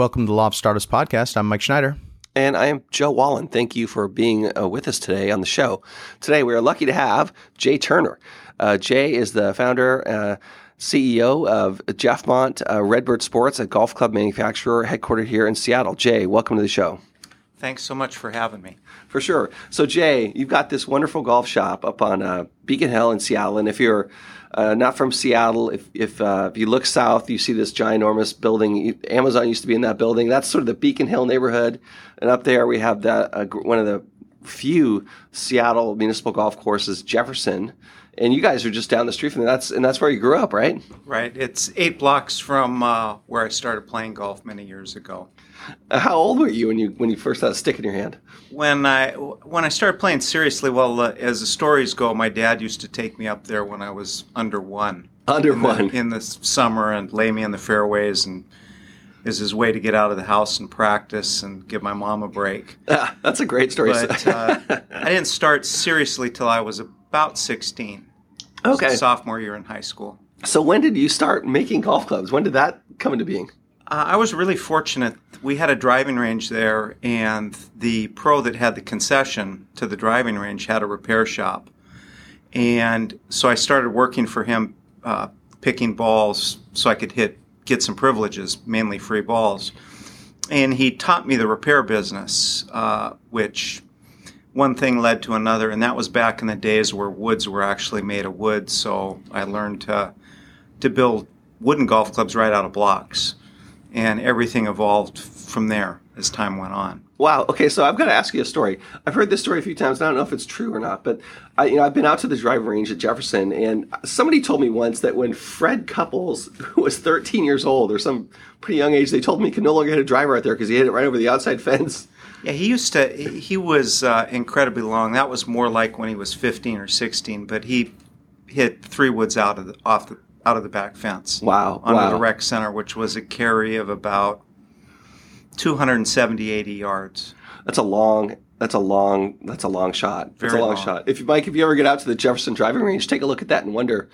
Welcome to the Law of Stardust podcast. I'm Mike Schneider. And I am Joe Wallin. Thank you for being uh, with us today on the show. Today, we are lucky to have Jay Turner. Uh, Jay is the founder, uh, CEO of Jeffmont uh, Redbird Sports, a golf club manufacturer headquartered here in Seattle. Jay, welcome to the show. Thanks so much for having me. For sure. So, Jay, you've got this wonderful golf shop up on uh, Beacon Hill in Seattle. And if you're uh, not from Seattle, if if, uh, if you look south, you see this ginormous building. Amazon used to be in that building. That's sort of the Beacon Hill neighborhood. And up there, we have that uh, one of the few Seattle municipal golf courses, Jefferson. And you guys are just down the street from there. That's and that's where you grew up, right? Right. It's eight blocks from uh, where I started playing golf many years ago. How old were you when you when you first had a stick in your hand? When I when I started playing seriously, well, uh, as the stories go, my dad used to take me up there when I was under one. Under in one the, in the summer and lay me in the fairways and is his way to get out of the house and practice and give my mom a break. Ah, that's a great story. But uh, I didn't start seriously till I was about sixteen. okay. sophomore year in high school. So when did you start making golf clubs? When did that come into being? Uh, I was really fortunate. We had a driving range there, and the pro that had the concession to the driving range had a repair shop. And so I started working for him, uh, picking balls so I could hit, get some privileges, mainly free balls. And he taught me the repair business, uh, which one thing led to another. And that was back in the days where woods were actually made of wood. So I learned to, to build wooden golf clubs right out of blocks and everything evolved from there as time went on. Wow. Okay, so I've got to ask you a story. I've heard this story a few times. I don't know if it's true or not, but I, you know, I've been out to the driving range at Jefferson, and somebody told me once that when Fred Couples, who was 13 years old or some pretty young age, they told me he could no longer hit a driver out there because he hit it right over the outside fence. Yeah, he used to. He was uh, incredibly long. That was more like when he was 15 or 16, but he hit three woods out of the, off the out of the back fence. Wow. Under wow. the rec center, which was a carry of about 270, 80 yards. That's a long. That's a long. That's a long shot. That's a long, long. shot. If you, Mike, if you ever get out to the Jefferson driving range, take a look at that and wonder,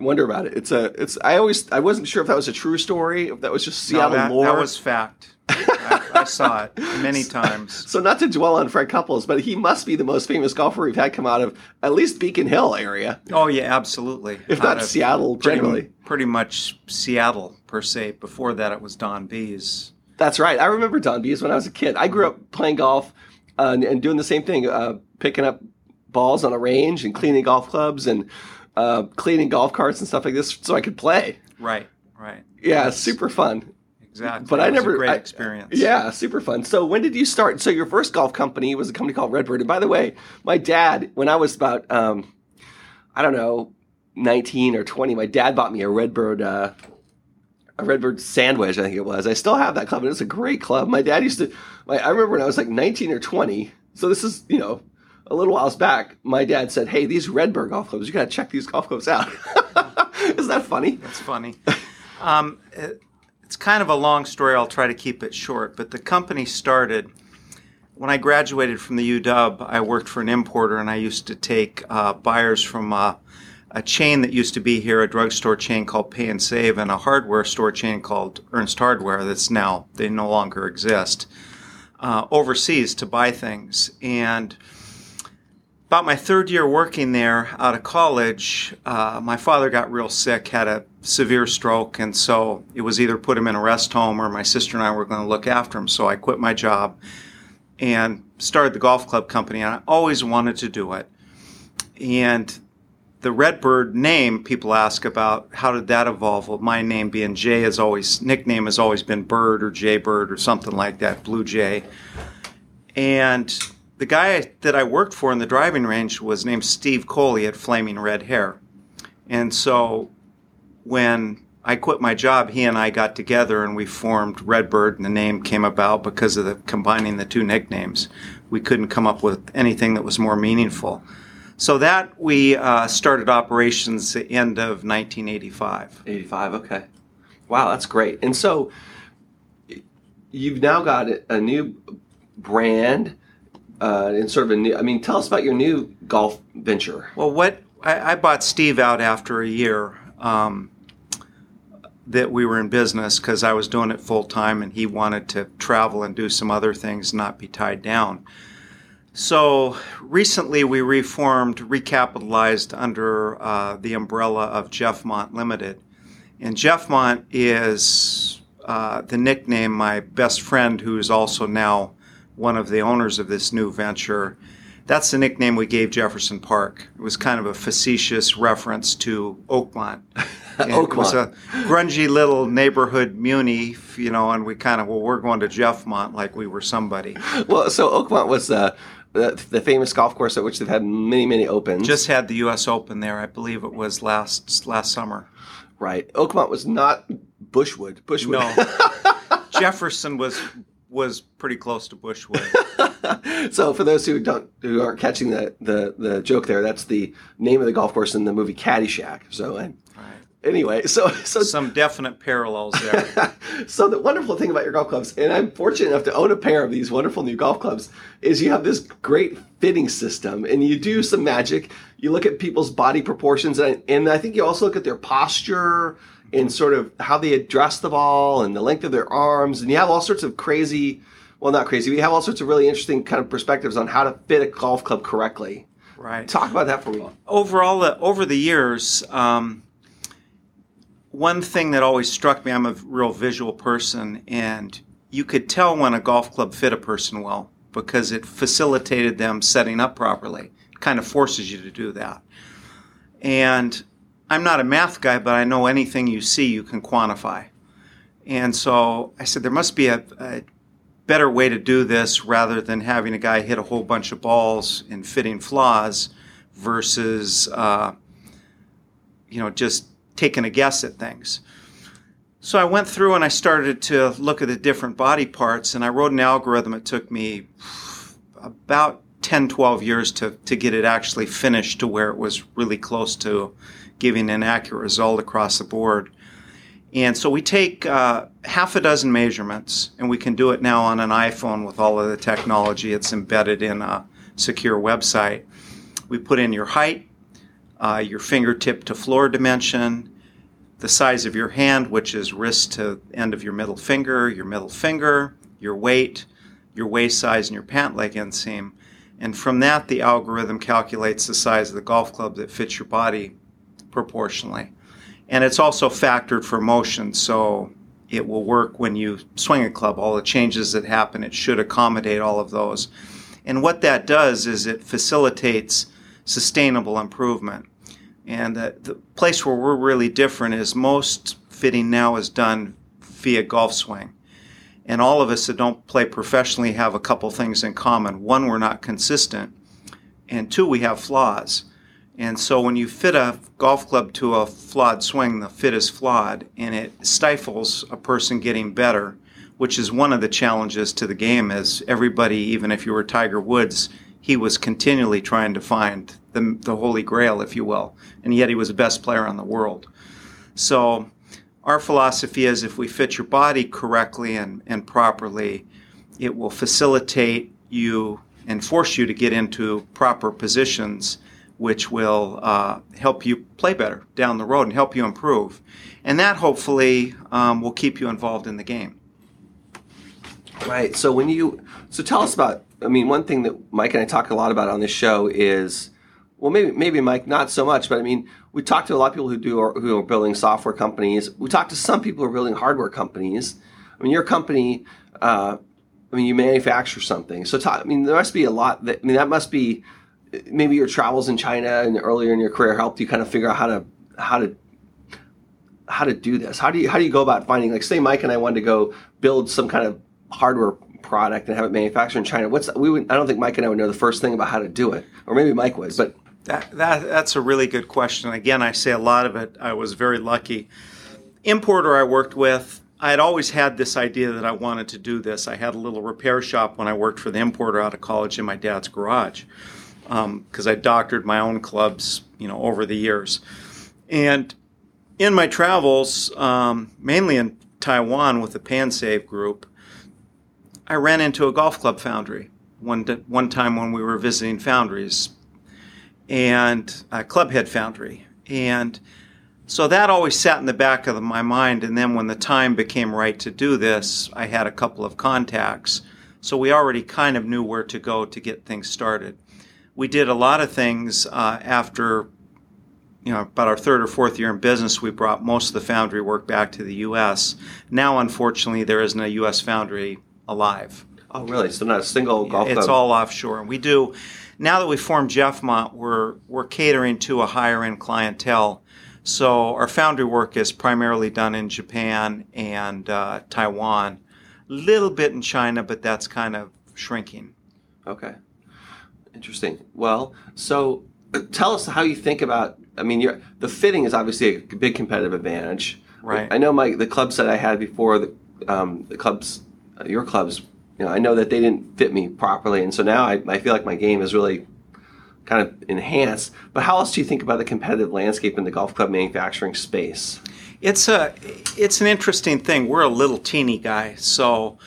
wonder about it. It's a. It's. I always. I wasn't sure if that was a true story. If that was just No, Seattle that, lore. that was fact. I, I saw it many times. So not to dwell on Fred Couples, but he must be the most famous golfer we've had come out of at least Beacon Hill area, Oh yeah, absolutely. if Out not Seattle pretty, generally. pretty much Seattle per se. Before that, it was Don Bies. That's right. I remember Don Bies when I was a kid. I grew up playing golf uh, and, and doing the same thing, uh, picking up balls on a range and cleaning golf clubs and uh, cleaning golf carts and stuff like this, so I could play. Right, right. Yeah, super fun. Exactly. But It I was a never great I- experience. Yeah, super fun. So when did you start? So your first golf company was a company called Redbird. And by the way, my dad, when I was about, um, I don't know, nineteen or twenty, my dad bought me a Redbird, uh, a Redbird sand wedge. I think it was. I still have that club, and it's a great club. My dad used to. My, I remember when I was like nineteen or twenty. So this is you know a little whiles back. My dad said, "Hey, these Redbird golf clubs, you got to check these golf clubs out." Isn't that funny? That's funny. um, it, it's kind of a long story. I'll try to keep it short. But the company started when I graduated from the UW. I worked for an importer, and I used to take uh, buyers from uh, a chain that used to be here, a drugstore chain called Pay 'n Save, and a hardware store chain called Ernst Hardware. That's now they no longer exist. Uh, overseas to buy things and about my third year working there out of college, uh, my father got real sick, had a severe stroke, and so it was either put him in a rest home or my sister and I were going to look after him. So I quit my job and started the golf club company, and I always wanted to do it. And the Redbird name, people ask about how did that evolve? Well, my name being Jay has always nickname has always been Bird or Jay Bird or something like that, Blue Jay. And the guy that I worked for in the driving range was named Steve Coley. at flaming red hair. And so when I quit my job, he and I got together and we formed Redbird, and the name came about because of the combining the two nicknames. We couldn't come up with anything that was more meaningful. So that we uh, started operations the end of 1985. 85 okay wow that's great and so you've now got a new brand uh, and sort of a new i mean tell us about your new golf venture Well, what I, I bought Steve out after a year. Um, that we were in business because I was doing it full time and he wanted to travel and do some other things, not be tied down. So recently we reformed, recapitalized under uh, the umbrella of Jeffmont Limited. And Jeffmont is uh, the nickname my best friend, who is also now one of the owners of this new venture. That's the nickname we gave Jefferson Park. It was kind of a facetious reference to Oakmont. It was a grungy little neighborhood muni, you know, and we kind of, well, we're going to Jeffmont like we were somebody. Well, so Oakmont was uh, the, the famous golf course at which they've had many, many opens. Just had the U.S. Open there, I believe it was last last summer. right. Oakmont was not Bushwood. Bushwood. No, Jefferson was was pretty close to Bushwood. so for those who don't who aren't catching the, the the joke there, that's the name of the golf course in the movie Caddyshack. So and Right. anyway, so so Some definite parallels there. so the wonderful thing about your golf clubs, and I'm fortunate enough to own a pair of these wonderful new golf clubs, is you have this great fitting system, and you do some magic. You look at people's body proportions, and, and I think you also look at their posture and sort of how they address the ball and the length of their arms, and you have all sorts of crazy, well, not crazy, but you have all sorts of really interesting kind of perspectives on how to fit a golf club correctly. Right. Talk about that for me. overall the, over the years um, one thing that always struck me i'm a real visual person and you could tell when a golf club fit a person well because it facilitated them setting up properly it kind of forces you to do that and i'm not a math guy but i know anything you see you can quantify. And so i said there must be a, a better way to do this rather than having a guy hit a whole bunch of balls and fitting flaws versus uh, you know just taking a guess at things. So i went through and i started to look at the different body parts and i wrote an algorithm. It took me about 10 12 years to, to get it actually finished to where it was really close to giving an accurate result across the board and so we take uh, half a dozen measurements, and we can do it now on an iPhone with all of the technology. It's embedded in a secure website. We put in your height, uh, your fingertip to floor dimension, the size of your hand, which is wrist to end of your middle finger, your middle finger, your weight, your waist size, and your pant leg inseam. And from that, the algorithm calculates the size of the golf club that fits your body proportionally. And it's also factored for motion so it will work when you swing a club. All the changes that happen it should accommodate all of those. And what that does is it facilitates sustainable improvement. And the, the place where we're really different is most fitting now is done via golf swing. And all of us that don't play professionally have a couple things in common. One we're not consistent. And two we have flaws and so when you fit a golf club to a flawed swing, the fit is flawed and it stifles a person getting better, which is one of the challenges to the game is everybody, even if you were Tiger Woods, he was continually trying to find the, the holy grail, if you will. And yet he was the best player on the world. So our philosophy is if we fit your body correctly and, and properly, it will facilitate you and force you to get into proper positions which will uh, help you play better down the road and help you improve. And that hopefully um, will keep you involved in the game. Right. So when you so tell us about I mean one thing that Mike and I talk a lot about on this show is well maybe maybe Mike not so much but I mean we talk to a lot of people who do who are building software companies. We talk to some people who are building hardware companies. I mean your company uh, I mean you manufacture something. So talk, I mean there must be a lot that I mean that must be maybe your travels in China and earlier in your career helped you kind of figure out how to how to how to do this. How do you how do you go about finding like say Mike and I wanted to go build some kind of hardware product and have it manufactured in China. What's we would I don't think Mike and I would know the first thing about how to do it, or maybe Mike would. But That, that that's a really good question. Again, I say a lot of it. I was very lucky. Importer I worked with, I had always had this idea that I wanted to do this. I had a little repair shop when I worked for the importer out of college in my dad's garage because I doctored my own clubs, you know, over the years. And in my travels, um, mainly in Taiwan with the Pay 'n Save group, I ran into a golf club foundry one one time when we were visiting foundries, and a Clubhead foundry, and So that always sat in the back of my mind. And then when the time became right to do this, I had a couple of contacts. So we already kind of knew where to go to get things started. We did a lot of things uh, after, you know, about our third or fourth year in business. We brought most of the foundry work back to the U.S. Now, unfortunately, there isn't a U.S. foundry alive. Oh, really? So not a single golf It's club? all offshore. And we do now that we formed Jeffmont, we're we're catering to a higher end clientele. So our foundry work is primarily done in Japan and uh, Taiwan, a little bit in China, but that's kind of shrinking. Okay. Interesting. Well, so tell us how you think about. I mean, the fitting is obviously a big competitive advantage. Right. I know my the clubs that I had before the um, the clubs, uh, your clubs. You know, I know that they didn't fit me properly, and so now I, I feel like my game is really kind of enhanced. But how else do you think about the competitive landscape in the golf club manufacturing space? It's a it's an interesting thing. We're a little teeny guy, so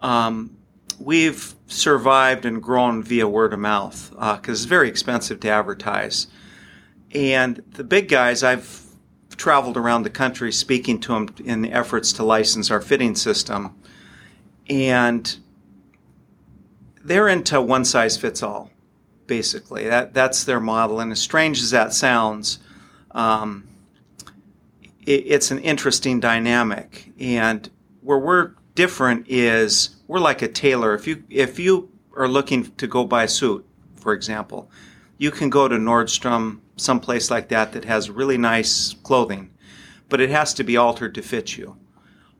um, we've survived and grown via word of mouth because it's very expensive to advertise. And the big guys, I've traveled around the country speaking to them in the efforts to license our fitting system, and they're into one size fits all. Basically, that that's their model. And as strange as that sounds. Um, it, it's an interesting dynamic. And where we're different is we're like a tailor. If you if you are looking to go buy a suit, for example, you can go to Nordstrom, someplace like that that has really nice clothing, but it has to be altered to fit you.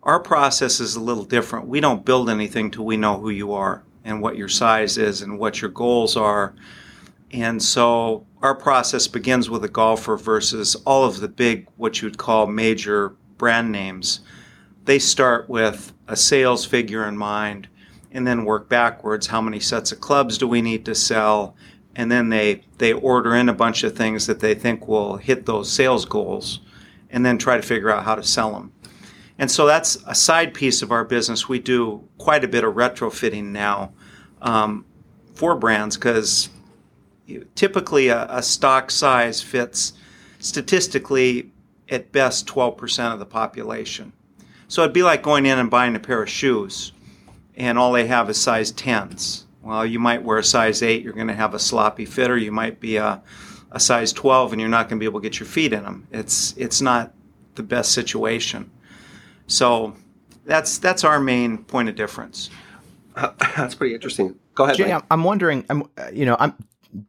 Our process is a little different. We don't build anything till we know who you are and what your size is and what your goals are. And so our process begins with a golfer versus all of the big, what you'd call major brand names. They start with a sales figure in mind and then work backwards. How many sets of clubs do we need to sell? And then they, they order in a bunch of things that they think will hit those sales goals and then try to figure out how to sell them. And so that's a side piece of our business. We do quite a bit of retrofitting now um, for brands because typically a, a, stock size fits statistically at best 12% of the population. So it'd be like going in and buying a pair of shoes and all they have is size 10s. Well, you might wear a size 8, you're going to have a sloppy fit, or you might be a, a size 12 and you're not going to be able to get your feet in them. It's, it's not the best situation. So that's, that's our main point of difference. Uh, that's pretty interesting. Go ahead. Jay, Mike. I'm wondering. I'm you know I'm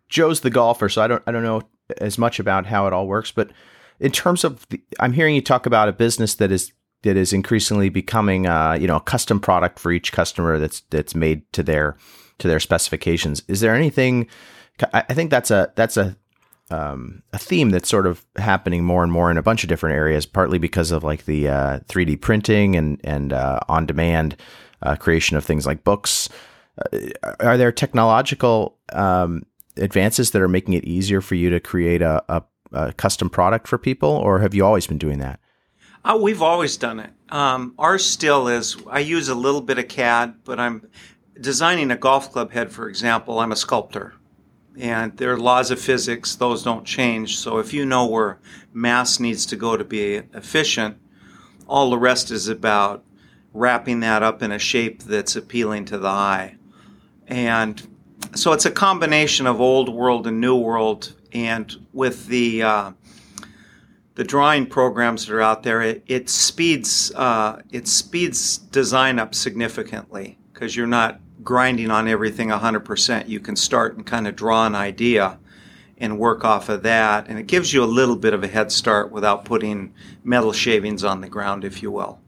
Joe's the golfer, so I don't I don't know as much about how it all works. But in terms of, the, I'm hearing you talk about a business that is that is increasingly becoming uh, you know a custom product for each customer that's that's made to their to their specifications. Is there anything? I think that's a that's a um, a theme that's sort of happening more and more in a bunch of different areas, partly because of like the uh, 3D printing and and uh, on demand uh, creation of things like books. Uh, are there technological um, advances that are making it easier for you to create a, a, a custom product for people, or have you always been doing that? Uh, we've always done it. Um, ours still is. I use a little bit of CAD, but I'm designing a golf club head, for example. I'm a sculptor, and there are laws of physics; those don't change. So if you know where mass needs to go to be efficient, all the rest is about wrapping that up in a shape that's appealing to the eye. And so it's a combination of old world and new world. And with the uh, the drawing programs that are out there, it, it speeds uh, it speeds design up significantly because you're not grinding on everything 100%. You can start and kind of draw an idea and work off of that, and it gives you a little bit of a head start without putting metal shavings on the ground, if you will.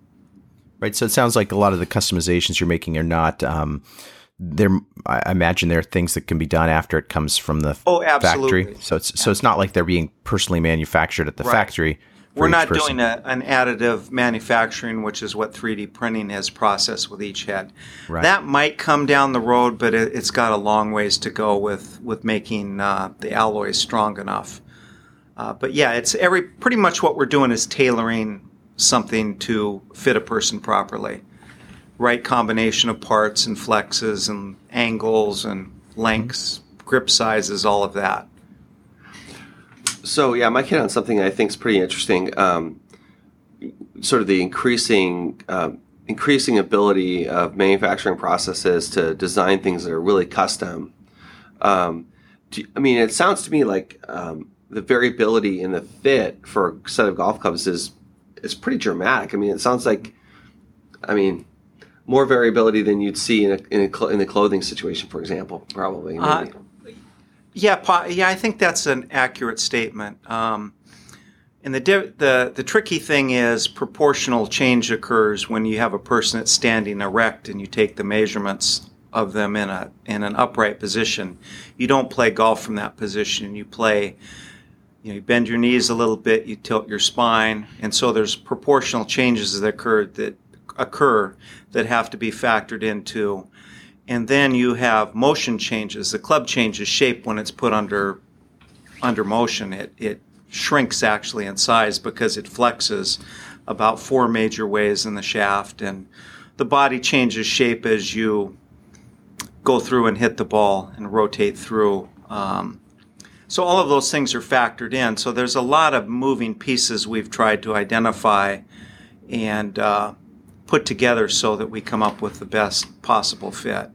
Right. So it sounds like a lot of the customizations you're making are not. Um, there, I imagine there are things that can be done after it comes from the oh, factory. So it's so it's not like they're being personally manufactured at the right. factory. We're not person. doing a, an additive manufacturing, which is what 3D printing has processed with each head. Right. That might come down the road, but it, has got a long ways to go with with making uh, the alloys strong enough. Uh, but yeah, it's every pretty much what we're doing is tailoring something to fit a person properly. Right combination of parts and flexes and angles and lengths, grip sizes, all of that. So yeah, Mike hit on something I think is pretty interesting. Um, sort of the increasing um, increasing ability of manufacturing processes to design things that are really custom. Um, do, I mean, it sounds to me like um, the variability in the fit for a set of golf clubs is is pretty dramatic. I mean, it sounds like, I mean, more variability than you'd see in a, in, a cl- in the clothing situation, for example, probably. Uh. Yeah, po- yeah, I think that's an accurate statement. Um, and the, di- the the tricky thing is proportional change occurs when you have a person that's standing erect and you take the measurements of them in a in an upright position. You don't play golf from that position. You play you know, you bend your knees a little bit, you tilt your spine, and so there's proportional changes that occur that occur that have to be factored into and then you have motion changes. The club changes shape when it's put under under motion. It it shrinks actually in size because it flexes about four major ways in the shaft, and the body changes shape as you go through and hit the ball and rotate through. Um, so all of those things are factored in. So there's a lot of moving pieces we've tried to identify and uh, put together so that we come up with the best possible fit.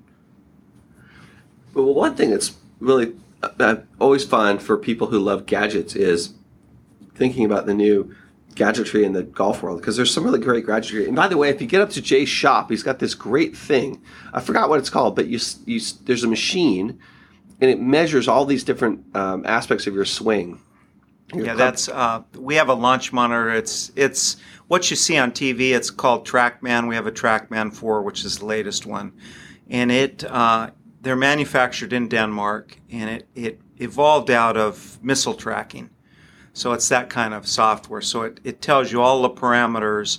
Well, one thing that's really uh, always fun for people who love gadgets is thinking about the new gadgetry in the golf world because there's some really great gadgetry. And by the way, if you get up to Jay's shop, he's got this great thing. I forgot what it's called, but you, you there's a machine and it measures all these different um, aspects of your swing. Your yeah, that's uh, we have a launch monitor. It's it's what you see on TV. It's called TrackMan. We have a TrackMan 4, which is the latest one, and it uh, they're manufactured in Denmark, and it it evolved out of missile tracking. So it's that kind of software. So it, it tells you all the parameters,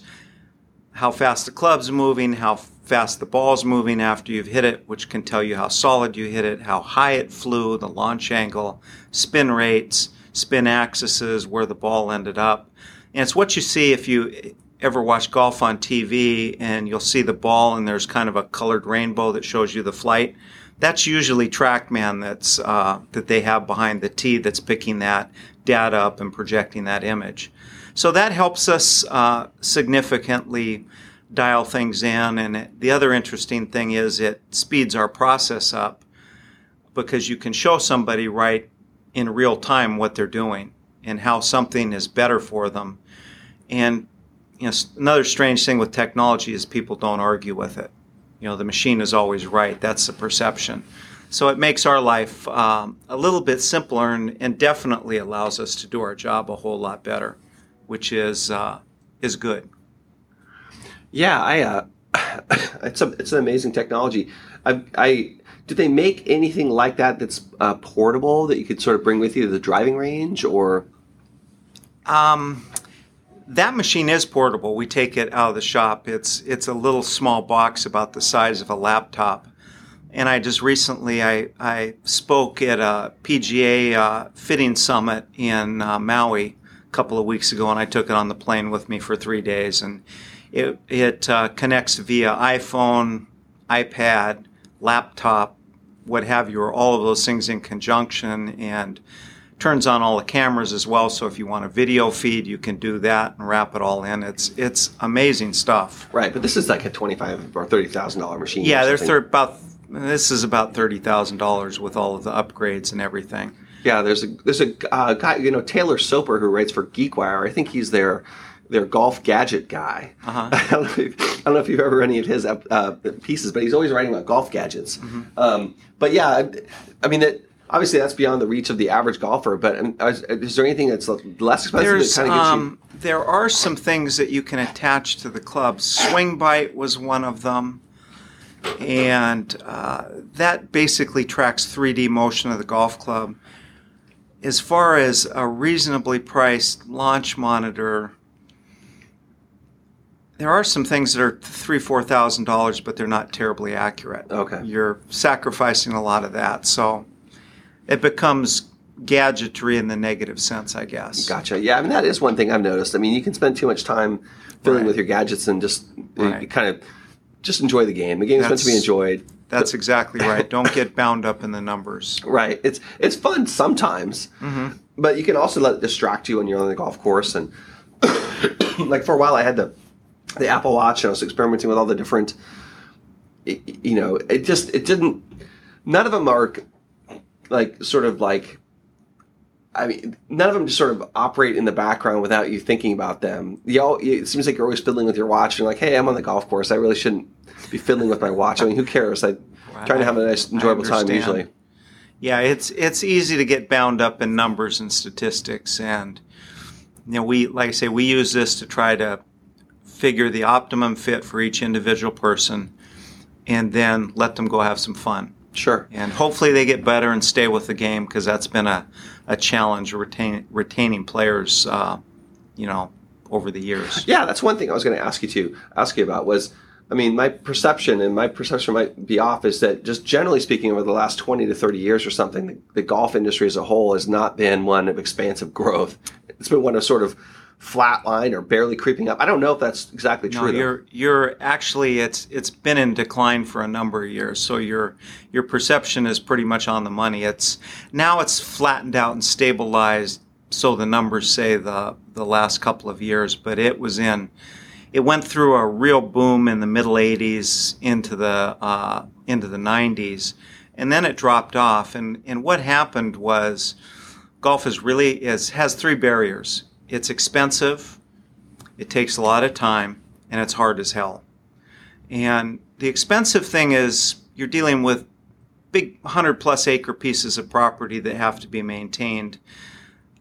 how fast the club's moving, how fast the ball's moving after you've hit it, which can tell you how solid you hit it, how high it flew, the launch angle, spin rates, spin axes, where the ball ended up. And it's what you see if you ever watch golf on TV and you'll see the ball and there's kind of a colored rainbow that shows you the flight. That's usually TrackMan that's uh, that they have behind the tee that's picking that data up and projecting that image. So that helps us uh, significantly dial things in. And the other interesting thing is it speeds our process up because you can show somebody right in real time what they're doing and how something is better for them. And you know, another strange thing with technology is people don't argue with it. You know, the machine is always right. That's the perception. So it makes our life um, a little bit simpler and, and definitely allows us to do our job a whole lot better, which is uh, is good. Yeah, I. Uh, it's a it's an amazing technology. I, I do they make anything like that that's uh, portable that you could sort of bring with you to the driving range or? Um, that machine is portable. We take it out of the shop. It's it's a little small box about the size of a laptop. And I just recently I, I spoke at a PGA uh, fitting summit in uh, Maui a couple of weeks ago, and I took it on the plane with me for three days. And it it uh, connects via iPhone, iPad, laptop, what have you, or all of those things in conjunction, and turns on all the cameras as well. So if you want a video feed, you can do that and wrap it all in. It's it's amazing stuff. Right, but this is like a twenty-five or thirty thousand dollar machine. Yeah, they're thir- about this is about thirty thousand dollars with all of the upgrades and everything. Yeah, there's a there's a uh, guy you know Taylor Soper who writes for GeekWire. I think he's their their golf gadget guy. Uh-huh. I, don't know if, I don't know if you've ever read any of his uh, pieces, but he's always writing about golf gadgets. Mm-hmm. Um, but yeah, I, I mean that. Obviously, that's beyond the reach of the average golfer. But is, is there anything that's less expensive that kind of um, there are some things that you can attach to the club. SwingByte was one of them, and uh, that basically tracks 3D motion of the golf club. As far as a reasonably priced launch monitor, there are some things that are three, four thousand dollars, but they're not terribly accurate. Okay. you're sacrificing a lot of that, so it becomes gadgetry in the negative sense, I guess. Gotcha. Yeah, I mean that is one thing I've noticed. I mean, you can spend too much time fiddling Right. with your gadgets and just Right. kind of just enjoy the game. The game is meant to be enjoyed. That's exactly right. Don't get bound up in the numbers. Right. It's it's fun sometimes, mm-hmm. but you can also let it distract you when you're on the golf course. And like for a while, I had the the Apple Watch, and I was experimenting with all the different. You know, it just it didn't. None of them are like sort of like. I mean, none of them just sort of operate in the background without you thinking about them. You all, it seems like you're always fiddling with your watch. And like, hey, I'm on the golf course. I really shouldn't be fiddling with my watch. I mean, who cares? I'm trying to have a nice, enjoyable time usually. Yeah, it's it's easy to get bound up in numbers and statistics, and you know, we like I say, we use this to try to figure the optimum fit for each individual person, and then let them go have some fun. Sure. And hopefully, they get better and stay with the game because that's been a, a challenge retain, retaining players, uh, you know, over the years. Yeah, that's one thing I was going to ask you to ask you about was, I mean, my perception and my perception might be off is that just generally speaking, over the last twenty to thirty years or something, the, the golf industry as a whole has not been one of expansive growth. It's been one of sort of flat line or barely creeping up. I don't know if that's exactly true. though. you're you're actually it's it's been in decline for a number of years. So your your perception is pretty much on the money. It's now it's flattened out and stabilized. So the numbers say the the last couple of years, but it was in it went through a real boom in the middle 80s into the uh, into the 90s, and then it dropped off. And and what happened was golf is really is has three barriers. It's expensive it takes a lot of time and it's hard as hell. And the expensive thing is you're dealing with big 100 plus acre pieces of property that have to be maintained.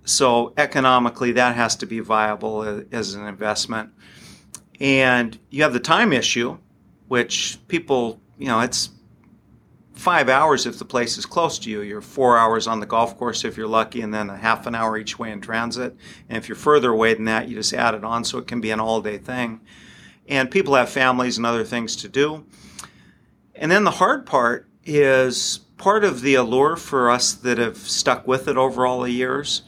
So economically, that has to be viable as an investment. And you have the time issue, which people, you know, it's five hours if the place is close to you. You're four hours on the golf course if you're lucky, and then a half an hour each way in transit. And if you're further away than that, you just add it on so it can be an all day thing. And people have families and other things to do. And then the hard part is part of the allure for us that have stuck with it over all the years.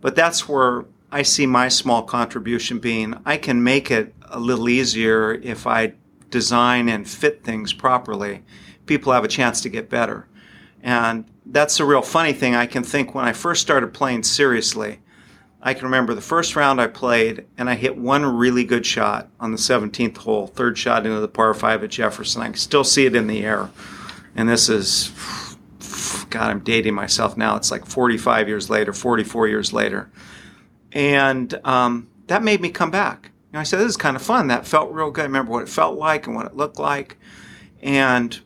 But that's where I see my small contribution being I can make it a little easier if I design and fit things properly. People have a chance to get better. And that's a real funny thing. I can think when I first started playing seriously, I can remember the first round I played, and I hit one really good shot on the 17th hole, third shot into the par five at Jefferson. I can still see it in the air. And this is, God, I'm dating myself now. It's like 45 years later, 44 years later. And um, that made me come back. You know, I said, this is kind of fun. That felt real good. I remember what it felt like and what it looked like. And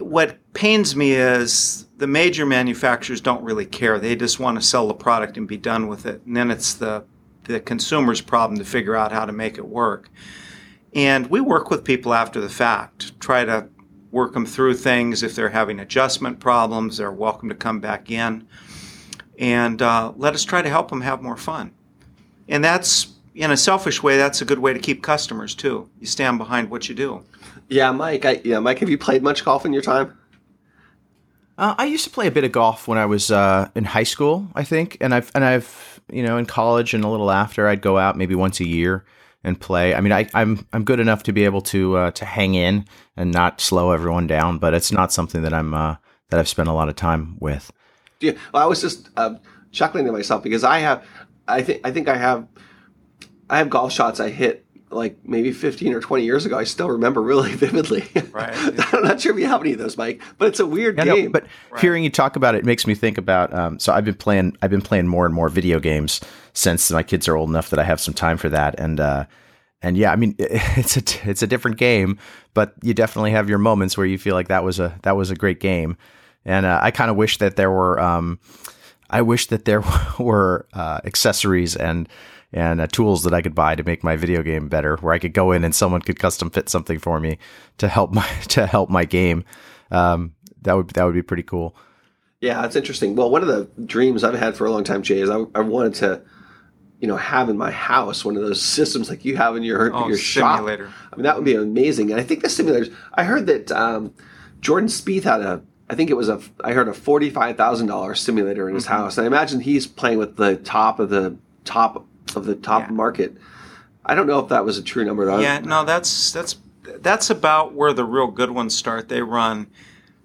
what pains me is the major manufacturers don't really care. They just want to sell the product and be done with it. And then it's the the consumer's problem to figure out how to make it work. And we work with people after the fact, try to work them through things. If they're having adjustment problems, they're welcome to come back in and uh, let us try to help them have more fun. And that's, in a selfish way, that's a good way to keep customers too. You stand behind what you do. Yeah, Mike. I, yeah, Mike. Have you played much golf in your time? Uh, I used to play a bit of golf when I was uh, in high school, I think, and I've and I've you know in college and a little after I'd go out maybe once a year and play. I mean, I, I'm I'm good enough to be able to uh, to hang in and not slow everyone down, but it's not something that I'm uh, that I've spent a lot of time with. Yeah, well, I was just uh, chuckling to myself because I have, I think, I think I have, I have golf shots I hit like maybe 15 or 20 years ago. I still remember really vividly. Right. I'm not sure if you have any of those, Mike, but it's a weird Yeah, no, game. but hearing you talk about it makes me think about. Um, so I've been playing. I've been playing more and more video games since my kids are old enough that I have some time for that. And uh, and yeah, I mean, it's a it's a different game, but you definitely have your moments where you feel like that was a that was a great game. And uh, I kind of wish that there were. Um, I wish that there were uh, accessories and and uh, tools that I could buy to make my video game better, where I could go in and someone could custom fit something for me to help my to help my game. Um, that would that would be pretty cool. Yeah, that's interesting. Well, one of the dreams I've had for a long time, Jay, is I, I wanted to, you know, have in my house one of those systems like you have in your Oh, your shop. simulator. I mean, that would be amazing. And I think the simulators. I heard that um, Jordan Spieth had a. I think it was a. I heard a forty-five thousand dollars simulator in his Mm-hmm. house, and I imagine he's playing with the top of the top of the top Yeah. market. I don't know if that was a true number though. Yeah, no, that's that's that's about where the real good ones start. They run,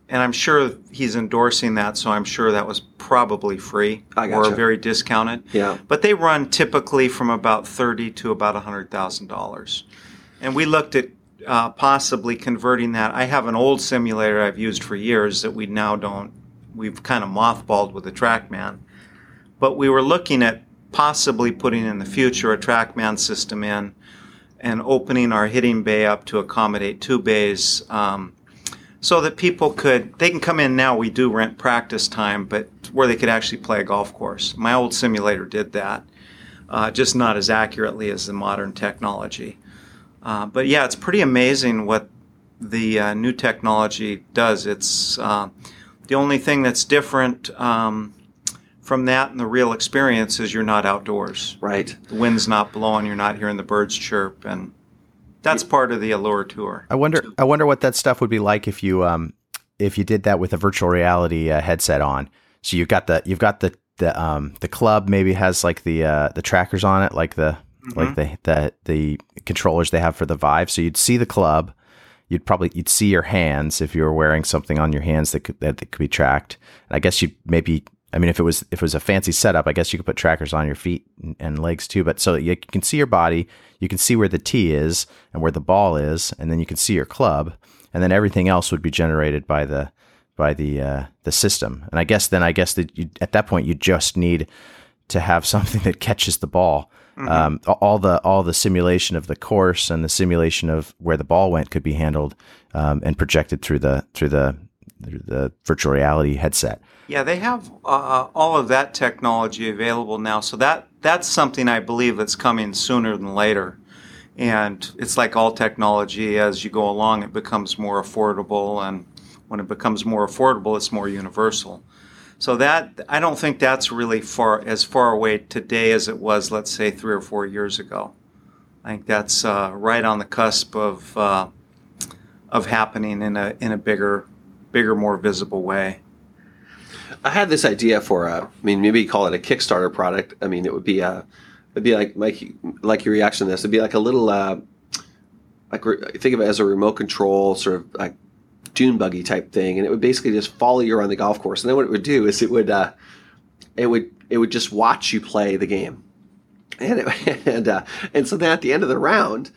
and I'm sure he's endorsing that, so I'm sure that was probably free gotcha. or very discounted. Yeah. But they run typically from about thirty to about hundred thousand dollars, and we looked at uh, possibly converting that. I have an old simulator I've used for years that we now don't. We've kind of mothballed with the TrackMan, but we were looking at possibly putting in the future a TrackMan system in and opening our hitting bay up to accommodate two bays um, so that people could they can come in now we do rent practice time but where they could actually play a golf course. My old simulator did that uh, just not as accurately as the modern technology. Uh, but yeah it's pretty amazing what the uh, new technology does. It's uh, the only thing that's different um, from that and the real experience is you're not outdoors Right. the wind's not blowing, you're not hearing the birds chirp, and that's part of the allure tour. I wonder. I wonder what that stuff would be like if you um if you did that with a virtual reality uh, headset on. So you've got the you've got the the um the club maybe has like the uh the trackers on it like the like the the the controllers they have for the Vive. So you'd see the club. You'd probably you'd see your hands if you were wearing something on your hands that could that, that could be tracked. And I guess you maybe I mean if it was if it was a fancy setup, I guess you could put trackers on your feet and, and legs too. But so you can see your body, you can see where the tee is and where the ball is, and then you can see your club, and then everything else would be generated by the by the uh, the system. And I guess then I guess that you, at that point you just need to have something that catches the ball. Um, all the all the simulation of the course and the simulation of where the ball went could be handled um, and projected through the through the through the virtual reality headset. Yeah, they have uh, all of that technology available now, so that that's something I believe that's coming sooner than later. And it's like all technology, as you go along, it becomes more affordable, and when it becomes more affordable, it's more universal. So that I don't think that's really far as far away today as it was, let's say, three or four years ago. I think that's uh, right on the cusp of uh, of happening in a in a bigger, bigger, more visible way. I had this idea for a, I mean, maybe call it a Kickstarter product. I mean, it would be a, it'd be like like your reaction to this. It'd be like a little, uh, like think of it as a remote control sort of like dune buggy type thing, and it would basically just follow you around the golf course. And then what it would do is it would, uh, it would, it would just watch you play the game, and it, and uh, and so then at the end of the round.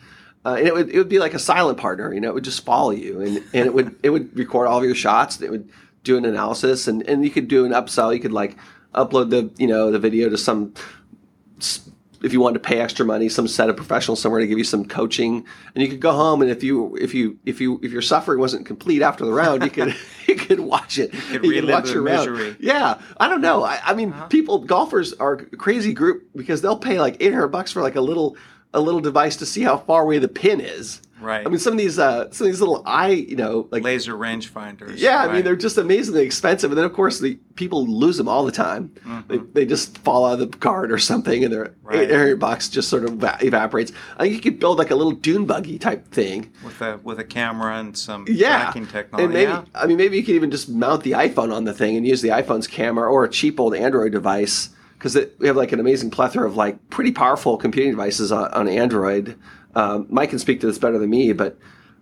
Uh, and it would it would be like a silent partner, you know. It would just follow you, and, and it would it would record all of your shots. It would do an analysis, and, and you could do an upsell. You could like upload the you know the video to some if you wanted to pay extra money, some set of professionals somewhere to give you some coaching, and you could go home. And if you if you if you if your suffering wasn't complete after the round, you could you could watch it. You could relive the round. misery. Yeah, I don't know. I, I mean, uh-huh. people golfers are a crazy group because they'll pay like eight hundred bucks for like a little a little device to see how far away the pin is. Right. I mean, some of these uh, some of these little eye, you know, like laser rangefinders. yeah, I mean they're just amazingly expensive, and then of course the people lose them all the time. They, they just fall out of the cart or something, and their Mm-hmm. Right. hundred bucks just sort of eva- evaporates. I think you could build like a little dune buggy type thing. with a with a camera and some Yeah, tracking technology. and maybe yeah. I mean maybe you could even just mount the iPhone on the thing and use the iPhone's camera or a cheap old Android device because we have like an amazing plethora of like pretty powerful computing devices on, on Android. Um, Mike can speak to this better than me, but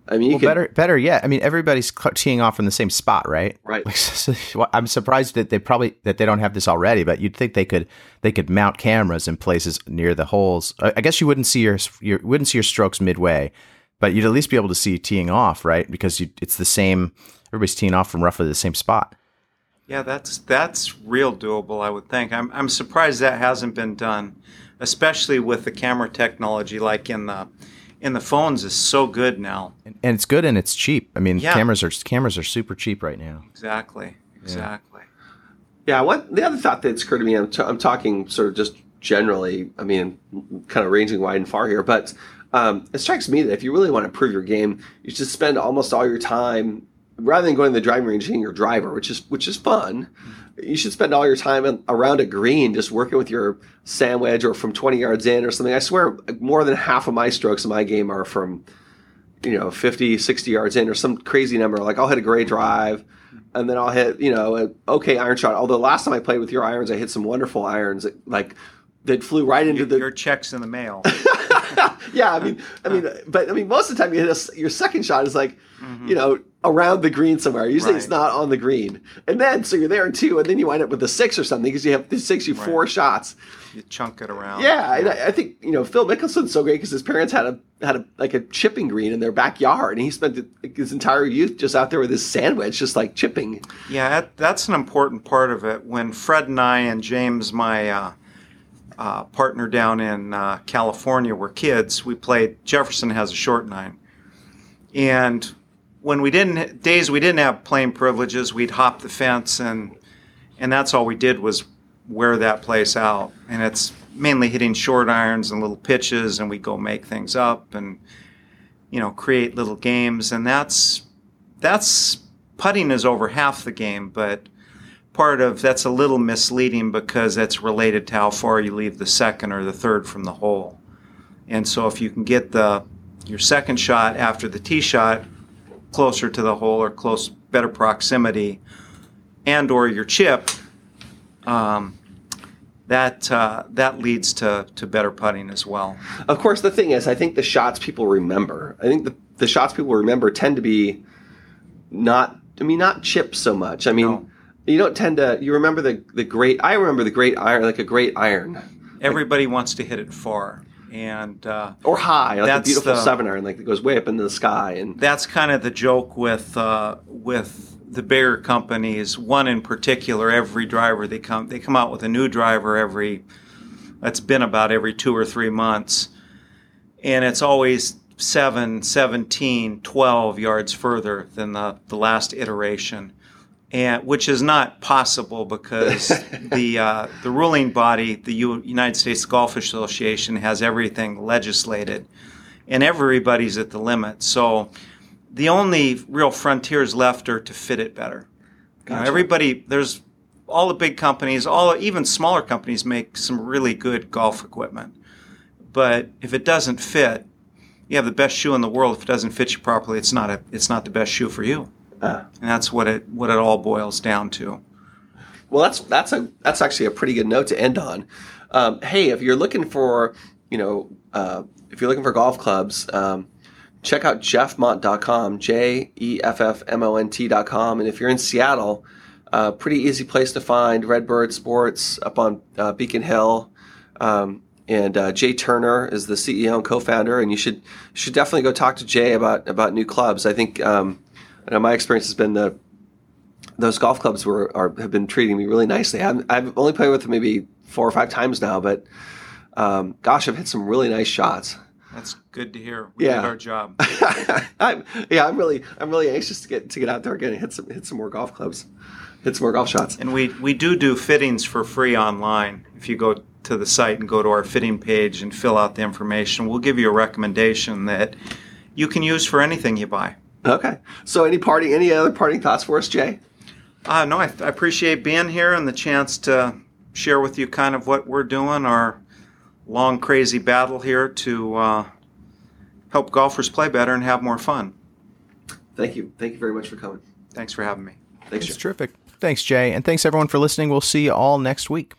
I mean you Well, could better, better yet. I mean, everybody's teeing off from the same spot, right? Right. Like, so- so I'm surprised that they probably that they don't have this already. But you'd think they could they could mount cameras in places near the holes. I I guess you wouldn't see your you wouldn't see your strokes midway, but you'd at least be able to see teeing off, right? Because you, it's the same. Everybody's teeing off from roughly the same spot. Yeah, that's that's real doable. I would think. I'm I'm surprised that hasn't been done, especially with the camera technology like in the in the phones is so good now. And, and it's good and it's cheap. I mean, Yeah. cameras are cameras are super cheap right now. Exactly. Exactly. Yeah, what the other thought that's occurred to me, I'm, t- I'm talking sort of just generally, I mean, kind of ranging wide and far here, but um, it strikes me that if you really want to improve your game, you should spend almost all your time, rather than going to the driving range and hitting your driver, which is which is fun. You should spend all your time around a green, just working with your sand wedge or from 20 yards in or something. I swear, more than half of my strokes in my game are from you know 50 60 yards in or some crazy number like i'll hit a great drive and then i'll hit you know an okay iron shot although last time i played with your irons i hit some wonderful irons that, like that flew right into Your, the your checks in the mail. yeah, I mean, I mean, but I mean, most of the time you hit a, your second shot is like, you know, around the green somewhere. Usually it's Mm-hmm. Not on the green, and then so you're there in two, and then you wind up with a six or something because you have this takes you four shots. You chunk it around. Yeah, and I, I think you know Phil Mickelson's so great because his parents had a had a like a chipping green in their backyard, and he spent his entire youth just out there with his sand wedge, just like chipping. Yeah, that, that's an important part of it. When Fred and I and James, my uh, uh, partner down in uh, California, were kids, we played. Jefferson has a short nine, and when we didn't days we didn't have playing privileges, we'd hop the fence and and that's all we did was wear that place out. And it's mainly hitting short irons and little pitches, and we go make things up and you know create little games, and that's that's putting is over half the game, but part of that's a little misleading because that's related to how far you leave the second or the third from the hole. And so if you can get the your second shot after the tee shot closer to the hole or close better proximity and or your chip um, that uh, that leads to, to better putting as well. Of course, the thing is, I think the shots people remember. I think the the shots people remember tend to be not. I mean, not chips so much. I mean, No. You don't tend to. You remember the the great. I remember the great iron, like a great iron Everybody wants to hit it far, and uh, or high, like a beautiful the- seven iron, like that goes way up into the sky. And that's kind of the joke with uh, with the bigger companies. One in particular, every driver they come they come out with a new driver every. That's been about every two or three months, and it's always 7, 17, 12 yards further than the, the last iteration. And which is not possible because the uh, the ruling body, the U- United States Golf Association, has everything legislated, and everybody's at the limit. So the only real frontiers left are to fit it better. You know, Gotcha. everybody, there's all the big companies, all even smaller companies make some really good golf equipment. But if it doesn't fit, you have the best shoe in the world. If it doesn't fit you properly, it's not a, it's not the best shoe for you. Ah. And that's what it what it all boils down to. Well, that's that's a that's actually a pretty good note to end on. Um, hey, if you're looking for you know uh, if you're looking for golf clubs, um, check out jeffmont.com, j e f f m o n t.com, and if you're in Seattle, uh, pretty easy place to find Redbird Sports up on uh, Beacon Hill. Um, and uh, Jay Turner is the CEO and co-founder, and you should should definitely go talk to Jay about about new clubs. I think um, know my experience has been the those golf clubs were are, have been treating me really nicely. I've, I've only played with them maybe four or five times now, but um, gosh, I've hit some really nice shots. That's good to hear. We Yeah. did our job. I'm, yeah, I'm really I'm really anxious to get to get out there again and hit some hit some more golf clubs, hit some more golf shots. And we, we do do fittings for free online. If you go to the site and go to our fitting page and fill out the information, we'll give you a recommendation that you can use for anything you buy. Okay, so any party any other parting thoughts for us, Jay? Uh, no, I, I appreciate being here and the chance to share with you kind of what we're doing, our long, crazy battle here to uh, help golfers play better and have more fun. Thank you, thank you very much for coming. Thanks for having me. Thanks, It's Jay. terrific. Thanks, Jay. And thanks, everyone, for listening. We'll see you all next week.